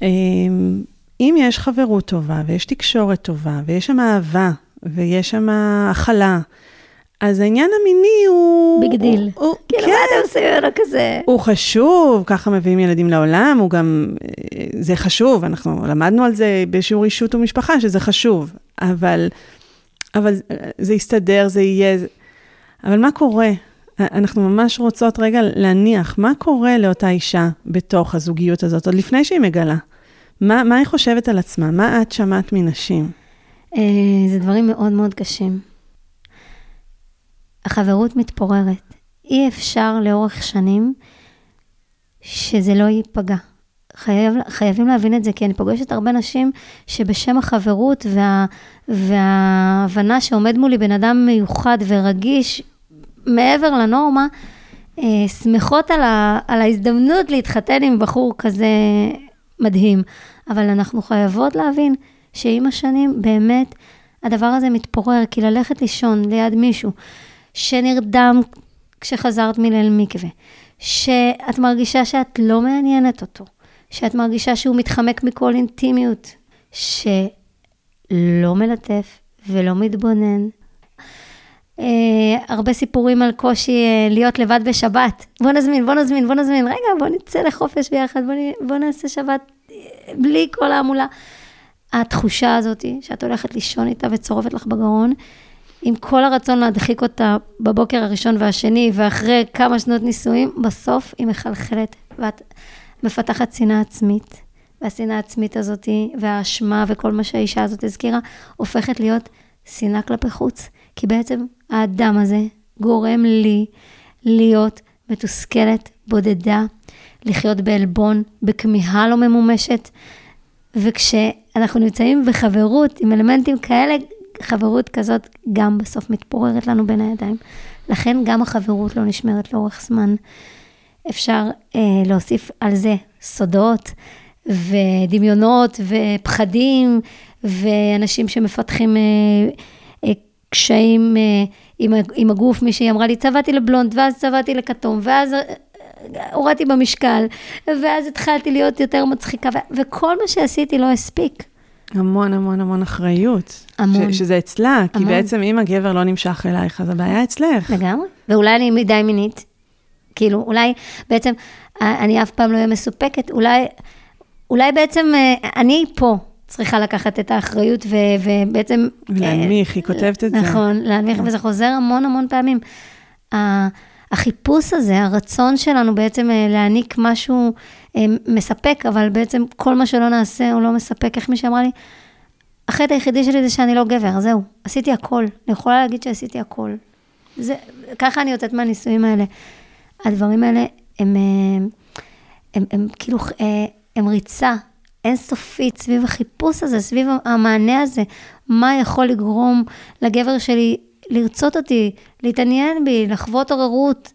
אמ, אם יש חברות טובה, ויש תקשורת טובה, ויש שם אהבה, ויש שם הכלה, אז העניין המיני הוא... big deal. הוא, כאילו, כן. מה אתם עושים ממנו כזה? הוא חשוב, ככה מביאים ילדים לעולם, הוא גם... זה חשוב, אנחנו למדנו על זה בשיעור אישות ומשפחה, שזה חשוב, אבל, אבל זה יסתדר, זה יהיה... אבל מה קורה? אנחנו ממש רוצות רגע להניח, מה קורה לאותה אישה בתוך הזוגיות הזאת, עוד לפני שהיא מגלה? מה, מה היא חושבת על עצמה? מה את שמעת מנשים? אה, זה דברים מאוד מאוד קשים. החברות מתפוררת. אי אפשר לאורך שנים שזה לא ייפגע. חייב, חייבים להבין את זה, כי אני פוגשת הרבה נשים שבשם החברות וה, וההבנה שעומד מולי בן אדם מיוחד ורגיש מעבר לנורמה, אה, שמחות על, ה, על ההזדמנות להתחתן עם בחור כזה מדהים. אבל אנחנו חייבות להבין שעם השנים באמת הדבר הזה מתפורר, כי ללכת לישון ליד מישהו שנרדם כשחזרת מליל מקווה, שאת מרגישה שאת לא מעניינת אותו, שאת מרגישה שהוא מתחמק מכל אינטימיות, שלא מלטף ולא מתבונן. Uh, הרבה סיפורים על קושי uh, להיות לבד בשבת. בוא נזמין, בוא נזמין, בוא נזמין. רגע, בוא נצא לחופש ביחד, בוא, בוא נעשה שבת uh, בלי כל ההמולה. התחושה הזאת, שאת הולכת לישון איתה וצורפת לך בגרון, עם כל הרצון להדחיק אותה בבוקר הראשון והשני, ואחרי כמה שנות נישואים, בסוף היא מחלחלת, ואת מפתחת שנאה עצמית. והשנאה העצמית הזאת, והאשמה וכל מה שהאישה הזאת הזכירה, הופכת להיות שנאה כלפי חוץ. כי בעצם האדם הזה גורם לי להיות מתוסכלת, בודדה, לחיות בעלבון, בכמיהה לא ממומשת. וכשאנחנו נמצאים בחברות עם אלמנטים כאלה, חברות כזאת גם בסוף מתפוררת לנו בין הידיים. לכן גם החברות לא נשמרת לאורך זמן. אפשר אה, להוסיף על זה סודות ודמיונות ופחדים ואנשים שמפתחים אה, אה, קשיים אה, עם, עם הגוף, מישהי אמרה לי, צבעתי לבלונד, ואז צבעתי לכתום, ואז אה, הורדתי במשקל, ואז התחלתי להיות יותר מצחיקה, ו- וכל מה שעשיתי לא הספיק. המון המון המון אחריות. המון. ש- שזה אצלה, המון. כי בעצם אם הגבר לא נמשך אלייך, אז הבעיה אצלך. לגמרי. ואולי אני מדי מינית. כאילו, אולי בעצם אני אף פעם לא אהיה מסופקת, אולי, אולי בעצם אה, אני פה צריכה לקחת את האחריות ו, ובעצם... ולהנמיך, היא כותבת את זה. נכון, להנמיך, וזה חוזר המון המון פעמים. החיפוש הזה, הרצון שלנו בעצם אה, להעניק משהו אה, מספק, אבל בעצם כל מה שלא נעשה הוא לא מספק. איך מישהי אמרה לי, החטא היחידי שלי זה שאני לא גבר, זהו, עשיתי הכל. אני יכולה להגיד שעשיתי הכל. זה, ככה אני יוצאת מהנישואים האלה. הדברים האלה הם, הם, אה, הם, הם כאילו, הם ריצה אינסופית סביב החיפוש הזה, סביב המענה הזה, מה יכול לגרום לגבר שלי לרצות אותי, להתעניין בי, לחוות עוררות.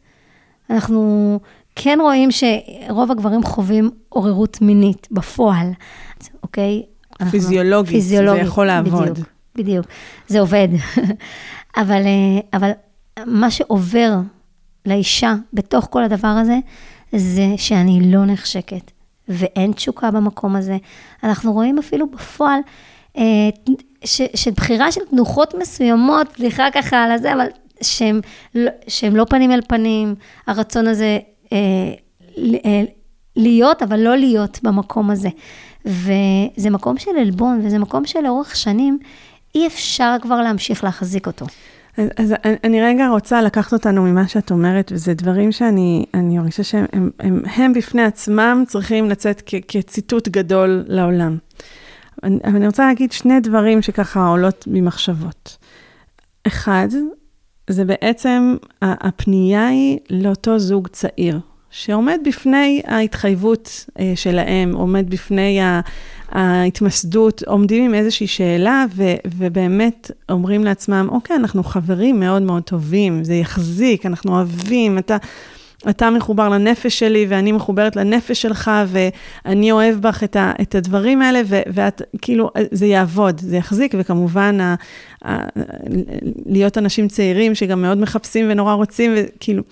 אנחנו כן רואים שרוב הגברים חווים עוררות מינית בפועל, אוקיי? פיזיולוגית, פיזיולוגית, זה יכול לעבוד. בדיוק, בדיוק, זה עובד. אבל, אה, אבל מה שעובר לאישה בתוך כל הדבר הזה, זה שאני לא נחשקת, ואין תשוקה במקום הזה. אנחנו רואים אפילו בפועל אה, ש, של בחירה של תנוחות מסוימות, סליחה ככה על הזה, אבל שהם, לא, שהם לא פנים אל פנים, הרצון הזה להיות, אבל לא להיות במקום הזה. וזה מקום של עלבון, וזה מקום שלאורך שנים אי אפשר כבר להמשיך להחזיק אותו. אז, אז אני רגע רוצה לקחת אותנו ממה שאת אומרת, וזה דברים שאני מרגישה שהם הם, הם, הם בפני עצמם צריכים לצאת כ, כציטוט גדול לעולם. אני, אני רוצה להגיד שני דברים שככה עולות ממחשבות. אחד, זה בעצם, הפנייה היא לאותו זוג צעיר, שעומד בפני ההתחייבות אה, שלהם, עומד בפני ההתמסדות, עומדים עם איזושהי שאלה, ו, ובאמת אומרים לעצמם, אוקיי, אנחנו חברים מאוד מאוד טובים, זה יחזיק, אנחנו אוהבים, אתה... אתה מחובר לנפש שלי ואני מחוברת לנפש שלך, ואני אוהב בך את, ה, את הדברים האלה, ו, ואת, כאילו, זה יעבוד, זה יחזיק, וכמובן, ה, ה, להיות אנשים צעירים שגם מאוד מחפשים ונורא רוצים, וכאילו,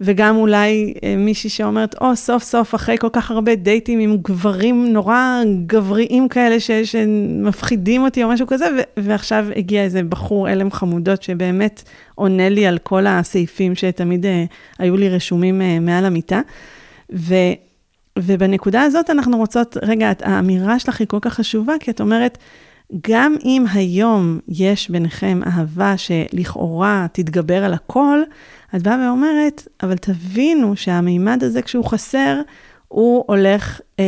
וגם אולי אה, מישהי שאומרת, או, oh, סוף סוף, אחרי כל כך הרבה דייטים עם גברים נורא גבריים כאלה, ש, שמפחידים אותי או משהו כזה, ו, ועכשיו הגיע איזה בחור הלם חמודות, שבאמת עונה לי על כל הסעיפים שתמיד אה, היו לי רשומים אה, מעל המיטה. ו, ובנקודה הזאת אנחנו רוצות, רגע, האמירה שלך היא כל כך חשובה, כי את אומרת, גם אם היום יש ביניכם אהבה שלכאורה תתגבר על הכל, את באה ואומרת, אבל תבינו שהמימד הזה כשהוא חסר, הוא הולך, אה,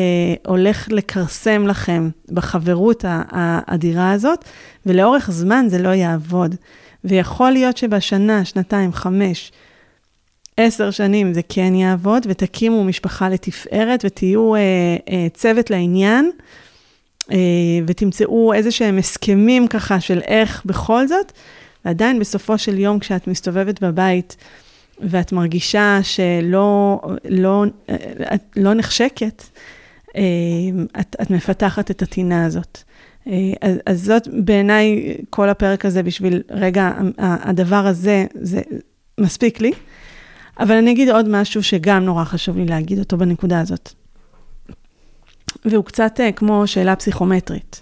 הולך לכרסם לכם בחברות האדירה הזאת, ולאורך זמן זה לא יעבוד. ויכול להיות שבשנה, שנתיים, חמש, עשר שנים זה כן יעבוד, ותקימו משפחה לתפארת ותהיו אה, אה, צוות לעניין, אה, ותמצאו איזה שהם הסכמים ככה של איך בכל זאת, ועדיין בסופו של יום, כשאת מסתובבת בבית, ואת מרגישה שלא לא, את לא נחשקת, אה, את, את מפתחת את הטינה הזאת. אה, אז, אז זאת בעיניי כל הפרק הזה בשביל, רגע, הדבר הזה, זה מספיק לי. אבל אני אגיד עוד משהו שגם נורא חשוב לי להגיד אותו בנקודה הזאת. והוא קצת אה, כמו שאלה פסיכומטרית.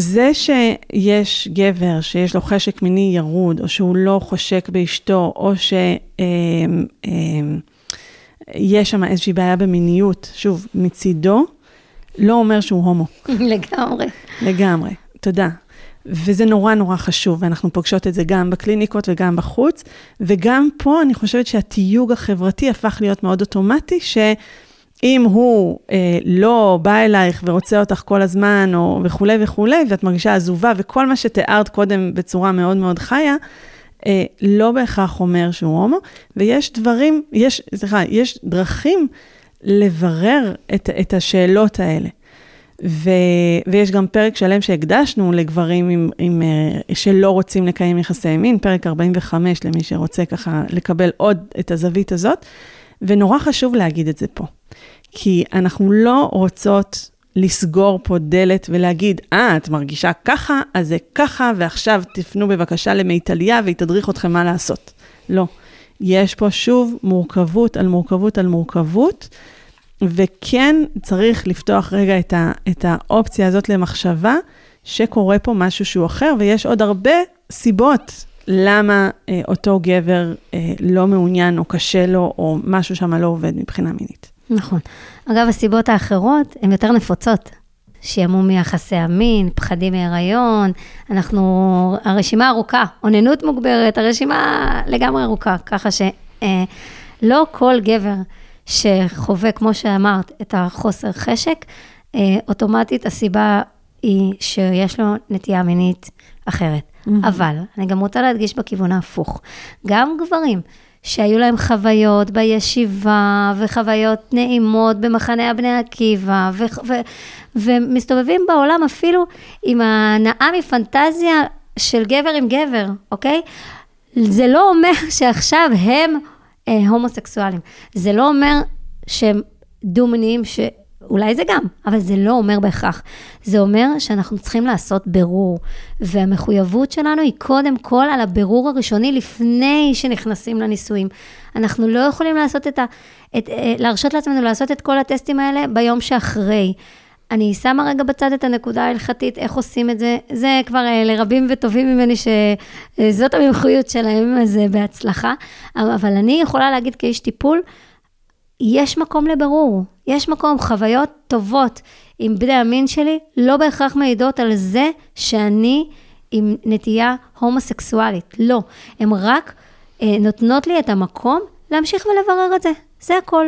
זה שיש גבר שיש לו חשק מיני ירוד, או שהוא לא חושק באשתו, או שיש אה, שם איזושהי בעיה במיניות, שוב, מצידו, לא אומר שהוא הומו. לגמרי. לגמרי, תודה. וזה נורא נורא חשוב, ואנחנו פוגשות את זה גם בקליניקות וגם בחוץ, וגם פה אני חושבת שהתיוג החברתי הפך להיות מאוד אוטומטי, ש... אם הוא אה, לא בא אלייך ורוצה אותך כל הזמן, או וכולי וכולי, ואת מרגישה עזובה, וכל מה שתיארת קודם בצורה מאוד מאוד חיה, אה, לא בהכרח אומר שהוא הומו, ויש דברים, יש, סליחה, יש דרכים לברר את, את השאלות האלה. ו, ויש גם פרק שלם שהקדשנו לגברים עם, עם, אה, שלא רוצים לקיים יחסי מין, פרק 45 למי שרוצה ככה לקבל עוד את הזווית הזאת, ונורא חשוב להגיד את זה פה. כי אנחנו לא רוצות לסגור פה דלת ולהגיד, אה, את מרגישה ככה, אז זה ככה, ועכשיו תפנו בבקשה למיטליה והיא תדריך אתכם מה לעשות. לא. יש פה שוב מורכבות על מורכבות על מורכבות, וכן צריך לפתוח רגע את, ה, את האופציה הזאת למחשבה, שקורה פה משהו שהוא אחר, ויש עוד הרבה סיבות למה אה, אותו גבר אה, לא מעוניין או קשה לו, או משהו שם לא עובד מבחינה מינית. נכון. אגב, הסיבות האחרות הן יותר נפוצות. שעמום מיחסי המין, פחדים מהיריון, אנחנו, הרשימה ארוכה, אוננות מוגברת, הרשימה לגמרי ארוכה, ככה שלא אה, כל גבר שחווה, כמו שאמרת, את החוסר חשק, אה, אוטומטית הסיבה היא שיש לו נטייה מינית אחרת. Mm-hmm. אבל אני גם רוצה להדגיש בכיוון ההפוך. גם גברים שהיו להם חוויות בישיבה, וחוויות נעימות במחנה הבני עקיבא, ו- ו- ומסתובבים בעולם אפילו עם הנאה מפנטזיה של גבר עם גבר, אוקיי? זה לא אומר שעכשיו הם אה, הומוסקסואלים. זה לא אומר שהם דו-מיניים, ש... אולי זה גם, אבל זה לא אומר בהכרח. זה אומר שאנחנו צריכים לעשות בירור, והמחויבות שלנו היא קודם כל על הבירור הראשוני לפני שנכנסים לניסויים. אנחנו לא יכולים לעשות את ה... את, אה, להרשות לעצמנו לעשות את כל הטסטים האלה ביום שאחרי. אני שמה רגע בצד את הנקודה ההלכתית, איך עושים את זה, זה כבר אה, לרבים וטובים ממני שזאת המומחיות שלהם, אז בהצלחה. אבל אני יכולה להגיד כאיש טיפול, יש מקום לברור, יש מקום, חוויות טובות עם בני המין שלי, לא בהכרח מעידות על זה שאני עם נטייה הומוסקסואלית. לא, הן רק אה, נותנות לי את המקום להמשיך ולברר את זה, זה הכל.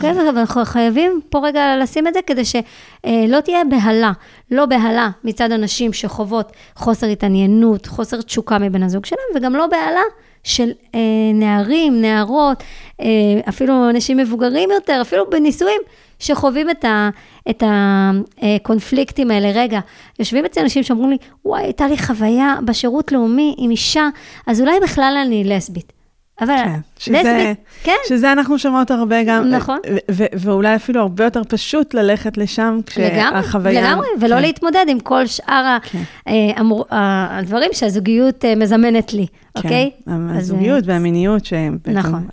כן, ואנחנו חייבים פה רגע לשים את זה כדי שלא תהיה בהלה, לא בהלה מצד אנשים שחוות חוסר התעניינות, חוסר תשוקה מבן הזוג שלהם, וגם לא בהלה של אה, נערים, נערות, אה, אפילו אנשים מבוגרים יותר, אפילו בנישואים, שחווים את, ה, את הקונפליקטים האלה. רגע, יושבים אצל אנשים שאומרים לי, וואי, הייתה לי חוויה בשירות לאומי עם אישה, אז אולי בכלל אני לסבית. אבל כן, שזה, לסבית, כן. שזה אנחנו שומעות הרבה גם, נכון. ואולי אפילו הרבה יותר פשוט ללכת לשם, כשהחוויה... לגמרי, ולא כן. להתמודד עם כל שאר כן. אה, הדברים שהזוגיות אה, מזמנת לי, אוקיי? כן, אז, הזוגיות אה, והמיניות, שבעצם נכון.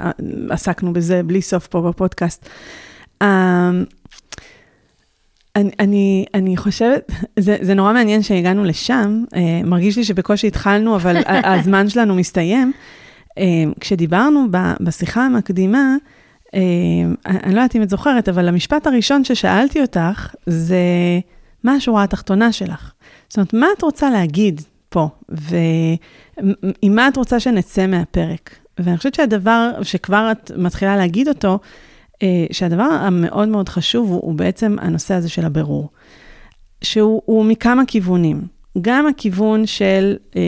עסקנו בזה בלי סוף פה בפודקאסט. אה, אני, אני, אני חושבת, זה, זה נורא מעניין שהגענו לשם, מרגיש לי שבקושי התחלנו, אבל הזמן שלנו מסתיים. אה, כשדיברנו בשיחה המקדימה, אה, אני לא יודעת אם את זוכרת, אבל המשפט הראשון ששאלתי אותך, זה מה השורה התחתונה שלך? זאת אומרת, מה את רוצה להגיד פה, ועם מה את רוצה שנצא מהפרק? ואני חושבת שהדבר שכבר את מתחילה להגיד אותו, אה, שהדבר המאוד מאוד חשוב הוא, הוא בעצם הנושא הזה של הבירור, שהוא הוא מכמה כיוונים. גם הכיוון של אה,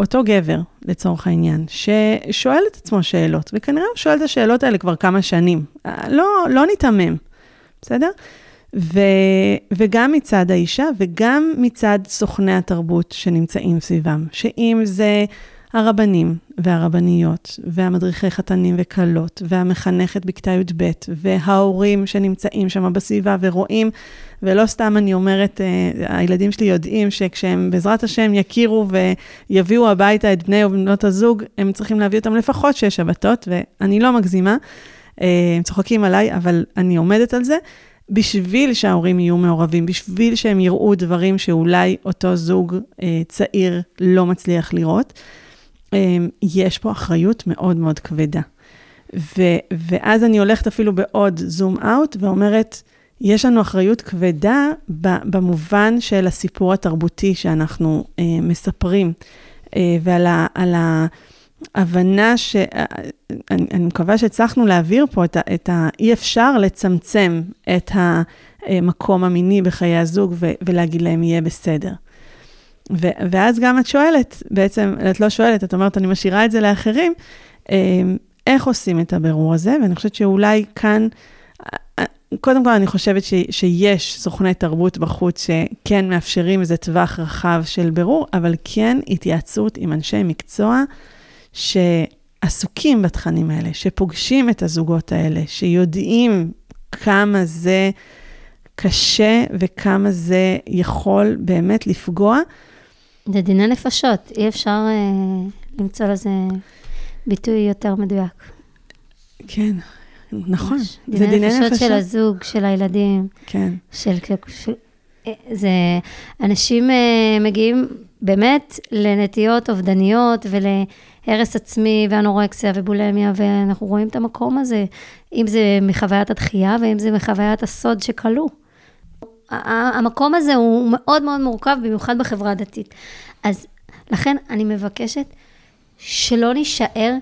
אותו גבר, לצורך העניין, ששואל את עצמו שאלות, וכנראה הוא שואל את השאלות האלה כבר כמה שנים. אה, לא, לא ניתמם, בסדר? ו, וגם מצד האישה וגם מצד סוכני התרבות שנמצאים סביבם, שאם זה הרבנים והרבניות והמדריכי חתנים וכלות והמחנכת בכיתה י"ב וההורים שנמצאים שם בסביבה ורואים, ולא סתם אני אומרת, אה, הילדים שלי יודעים שכשהם בעזרת השם יכירו ויביאו הביתה את בני ובנות הזוג, הם צריכים להביא אותם לפחות שש שבתות, ואני לא מגזימה, אה, הם צוחקים עליי, אבל אני עומדת על זה. בשביל שההורים יהיו מעורבים, בשביל שהם יראו דברים שאולי אותו זוג אה, צעיר לא מצליח לראות. אה, יש פה אחריות מאוד מאוד כבדה. ו, ואז אני הולכת אפילו בעוד זום אאוט ואומרת, יש לנו אחריות כבדה במובן של הסיפור התרבותי שאנחנו אה, מספרים, אה, ועל ה, על ההבנה ש... אני, אני מקווה שהצלחנו להעביר פה את, ה, את ה... אי אפשר לצמצם את המקום המיני בחיי הזוג ו, ולהגיד להם יהיה בסדר. ו, ואז גם את שואלת, בעצם, את לא שואלת, את אומרת, אני משאירה את זה לאחרים, אה, איך עושים את הבירור הזה, ואני חושבת שאולי כאן, קודם כל אני חושבת ש, שיש סוכני תרבות בחוץ שכן מאפשרים איזה טווח רחב של בירור, אבל כן התייעצות עם אנשי מקצוע שעסוקים בתכנים האלה, שפוגשים את הזוגות האלה, שיודעים כמה זה קשה וכמה זה יכול באמת לפגוע. זה דיני נפשות, אי אפשר אה, למצוא לזה ביטוי יותר מדויק. כן, נכון. ממש. דיני, דיני נפשות. נפשות של הזוג, של הילדים. כן. של... של זה, אנשים uh, מגיעים באמת לנטיות אובדניות ולהרס עצמי ואנורקסיה ובולמיה, ואנחנו רואים את המקום הזה, אם זה מחוויית הדחייה ואם זה מחוויית הסוד שכלוא. המקום הזה הוא מאוד מאוד מורכב, במיוחד בחברה הדתית. אז לכן אני מבקשת שלא נישאר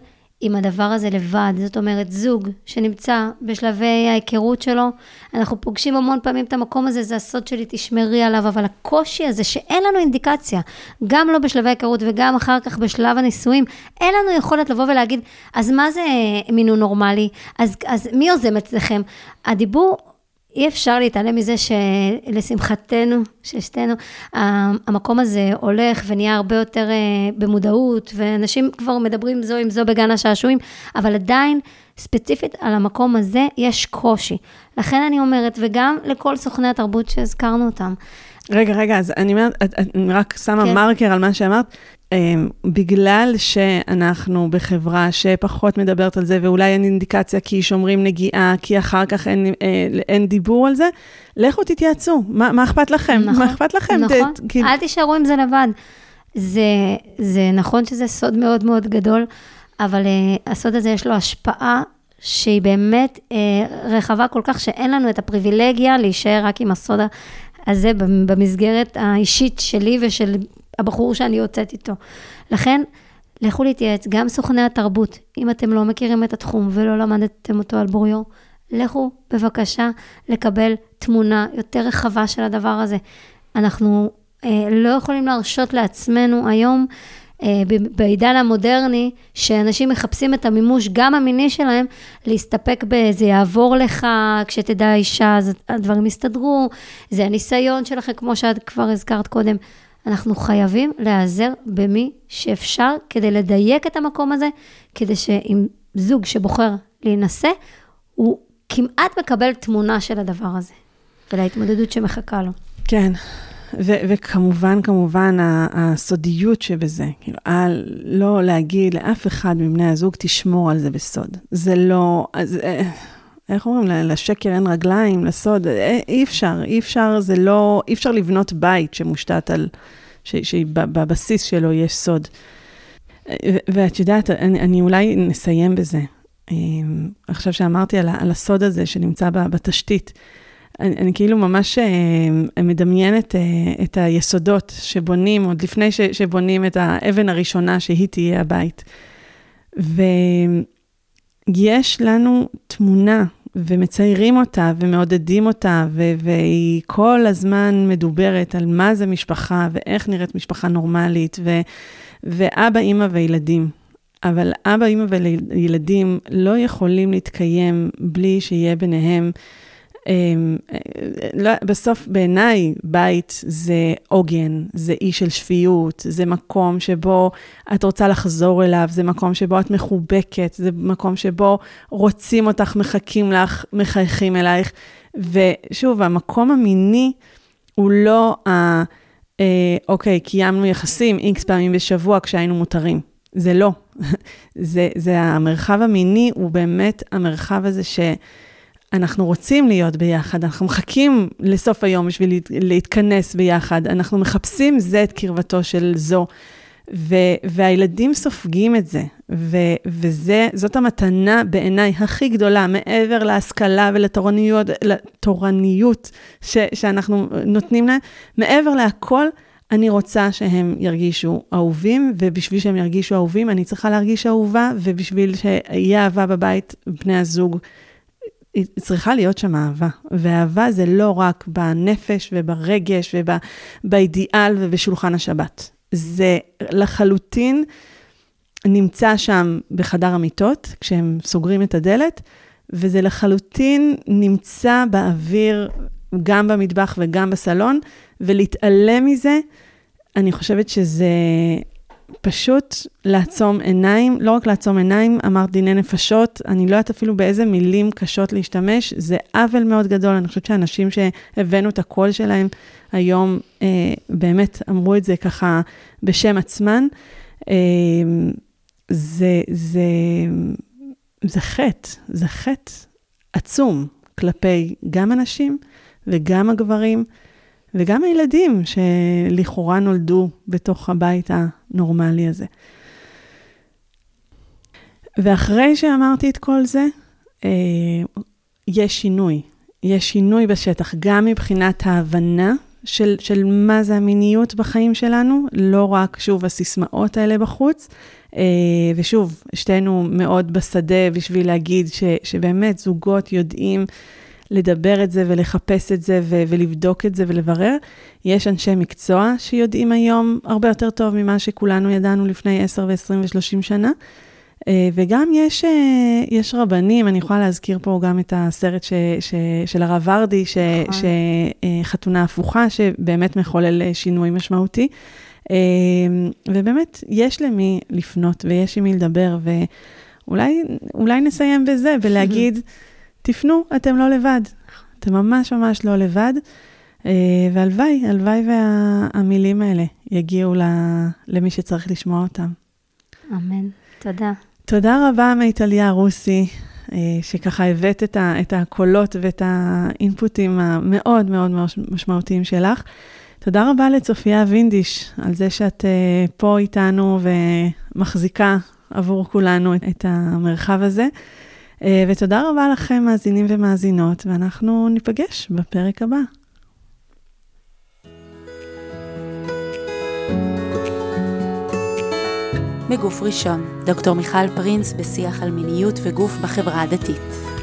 עם הדבר הזה לבד. זאת אומרת, זוג שנמצא בשלבי ההיכרות שלו, אנחנו פוגשים המון פעמים את המקום הזה, זה הסוד שלי, תשמרי עליו, אבל הקושי הזה שאין לנו אינדיקציה, גם לא בשלבי ההיכרות וגם אחר כך בשלב הנישואים, אין לנו יכולת לבוא ולהגיד, אז מה זה מינון נורמלי? אז, אז מי יוזם אצלכם? הדיבור... אי אפשר להתעלם מזה שלשמחתנו, שלשתנו, המקום הזה הולך ונהיה הרבה יותר במודעות, ואנשים כבר מדברים זו עם זו בגן השעשועים, אבל עדיין, ספציפית על המקום הזה, יש קושי. לכן אני אומרת, וגם לכל סוכני התרבות שהזכרנו אותם. רגע, רגע, אז אני אומרת, אני רק שמה כן. מרקר על מה שאמרת. בגלל שאנחנו בחברה שפחות מדברת על זה, ואולי אין אינדיקציה כי שומרים נגיעה, כי אחר כך אין, אין דיבור על זה, לכו תתייעצו, מה, מה אכפת לכם? נכון, מה אכפת לכם? נכון, ת, כי... אל תישארו עם זה לבד. זה, זה נכון שזה סוד מאוד מאוד גדול, אבל uh, הסוד הזה יש לו השפעה שהיא באמת אה, רחבה כל כך, שאין לנו את הפריבילגיה להישאר רק עם הסוד הזה במסגרת האישית שלי ושל הבחור שאני יוצאת איתו. לכן, לכו להתייעץ, גם סוכני התרבות, אם אתם לא מכירים את התחום ולא למדתם אותו על בוריו, לכו בבקשה לקבל תמונה יותר רחבה של הדבר הזה. אנחנו אה, לא יכולים להרשות לעצמנו היום, בעידן המודרני, שאנשים מחפשים את המימוש, גם המיני שלהם, להסתפק ב"זה יעבור לך", כשתדע אישה, אז הדברים יסתדרו, זה הניסיון שלכם, כמו שאת כבר הזכרת קודם. אנחנו חייבים להיעזר במי שאפשר כדי לדייק את המקום הזה, כדי שאם זוג שבוחר להינשא, הוא כמעט מקבל תמונה של הדבר הזה, ולהתמודדות שמחכה לו. כן, ו- וכמובן, כמובן, הסודיות שבזה, כאילו, על לא להגיד לאף אחד מבני הזוג, תשמור על זה בסוד. זה לא, אז, אה, איך אומרים, לשקר אין רגליים, לסוד, אה, אי אפשר, אי אפשר, זה לא, אי אפשר לבנות בית שמושתת על, שבבסיס שלו יש סוד. ואת יודעת, אני, אני אולי נסיים בזה. אה, עכשיו שאמרתי על, על הסוד הזה שנמצא בתשתית. אני, אני כאילו ממש אה, מדמיינת אה, את היסודות שבונים, עוד לפני ש, שבונים את האבן הראשונה שהיא תהיה הבית. ויש לנו תמונה, ומציירים אותה, ומעודדים אותה, ו- והיא כל הזמן מדוברת על מה זה משפחה, ואיך נראית משפחה נורמלית, ו- ואבא, אימא וילדים. אבל אבא, אימא וילדים לא יכולים להתקיים בלי שיהיה ביניהם בסוף בעיניי בית זה עוגן, זה אי של שפיות, זה מקום שבו את רוצה לחזור אליו, זה מקום שבו את מחובקת, זה מקום שבו רוצים אותך, מחכים לך, מחייכים אלייך. ושוב, המקום המיני הוא לא ה... אה, אוקיי, קיימנו יחסים איקס פעמים בשבוע כשהיינו מותרים. זה לא. זה, זה המרחב המיני, הוא באמת המרחב הזה ש... אנחנו רוצים להיות ביחד, אנחנו מחכים לסוף היום בשביל להתכנס ביחד, אנחנו מחפשים זה את קרבתו של זו, ו, והילדים סופגים את זה, ו, וזאת המתנה בעיניי הכי גדולה, מעבר להשכלה ולתורניות לתורניות ש, שאנחנו נותנים להם, מעבר להכל, אני רוצה שהם ירגישו אהובים, ובשביל שהם ירגישו אהובים, אני צריכה להרגיש אהובה, ובשביל שיהיה אהבה בבית, בני הזוג צריכה להיות שם אהבה. ואהבה זה לא רק בנפש וברגש ובאידיאל ובשולחן השבת. זה לחלוטין נמצא שם בחדר המיטות, כשהם סוגרים את הדלת, וזה לחלוטין נמצא באוויר, גם במטבח וגם בסלון, ולהתעלם מזה, אני חושבת שזה פשוט לעצום עיניים, לא רק לעצום עיניים, אמרת דיני נפשות, אני לא יודעת אפילו באיזה מילים קשות להשתמש, זה עוול מאוד גדול, אני חושבת שאנשים שהבאנו את הקול שלהם היום, אה, באמת אמרו את זה ככה בשם עצמן. אה, זה, זה, זה חטא, זה חטא עצום כלפי גם הנשים וגם הגברים. וגם הילדים שלכאורה נולדו בתוך הבית הנורמלי הזה. ואחרי שאמרתי את כל זה, אה, יש שינוי. יש שינוי בשטח, גם מבחינת ההבנה של, של מה זה המיניות בחיים שלנו, לא רק, שוב, הסיסמאות האלה בחוץ. אה, ושוב, שתינו מאוד בשדה בשביל להגיד ש, שבאמת זוגות יודעים לדבר את זה ולחפש את זה ו- ולבדוק את זה ולברר. יש אנשי מקצוע שיודעים היום הרבה יותר טוב ממה שכולנו ידענו לפני 10 ו-20 ו-30 שנה. אה, וגם יש, אה, יש רבנים, אני יכולה להזכיר פה גם את הסרט ש, ש, של הרב ורדי, ש, נכון. שחתונה הפוכה, שבאמת מחולל שינוי משמעותי. אה, ובאמת, יש למי לפנות ויש עם מי לדבר, ואולי נסיים בזה, ולהגיד, תפנו, אתם לא לבד. אתם ממש ממש לא לבד. אה, והלוואי, הלוואי והמילים האלה יגיעו למי שצריך לשמוע אותם. אמן. תודה. תודה רבה, מיטליה רוסי, אה, שככה הבאת את, ה, את הקולות ואת האינפוטים המאוד מאוד משמעותיים שלך. תודה רבה לצופיה וינדיש על זה שאת אה, פה איתנו ומחזיקה עבור כולנו את המרחב הזה. אה, ותודה רבה לכם, מאזינים ומאזינות, ואנחנו ניפגש בפרק הבא. מגוף ראשון, דוקטור מיכל פרינס בשיח על מיניות וגוף בחברה הדתית.